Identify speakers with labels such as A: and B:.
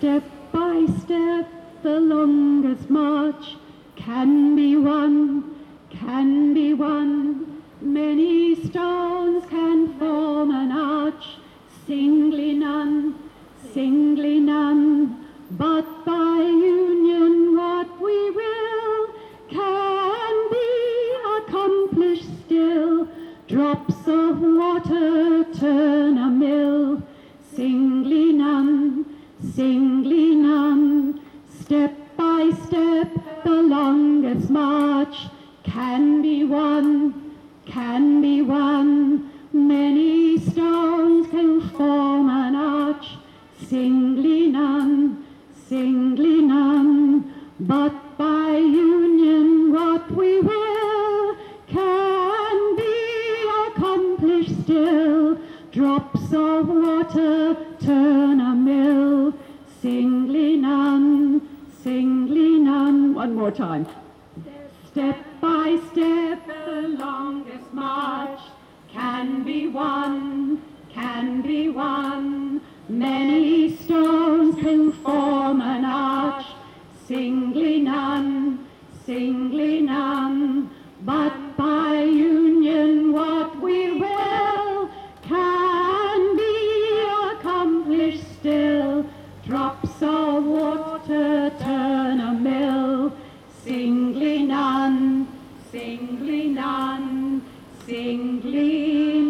A: Step by step, the longest march can be won, can be won. Many stones can form an arch, singly none, singly none. But by union, what we will can be accomplished still. Drops of water turn a mill, none, singly none. Step by step, the longest march can be won, can be won. Many stones can form an arch, singly none, singly none. But by union, what we will can be accomplished still. Drops of water turn a mill, none. One more time. Step by step, the longest march can be won, can be won. Many stones can form an arch, singly none, singly none. But by union, what we will can be accomplished still. Drops of water turn singly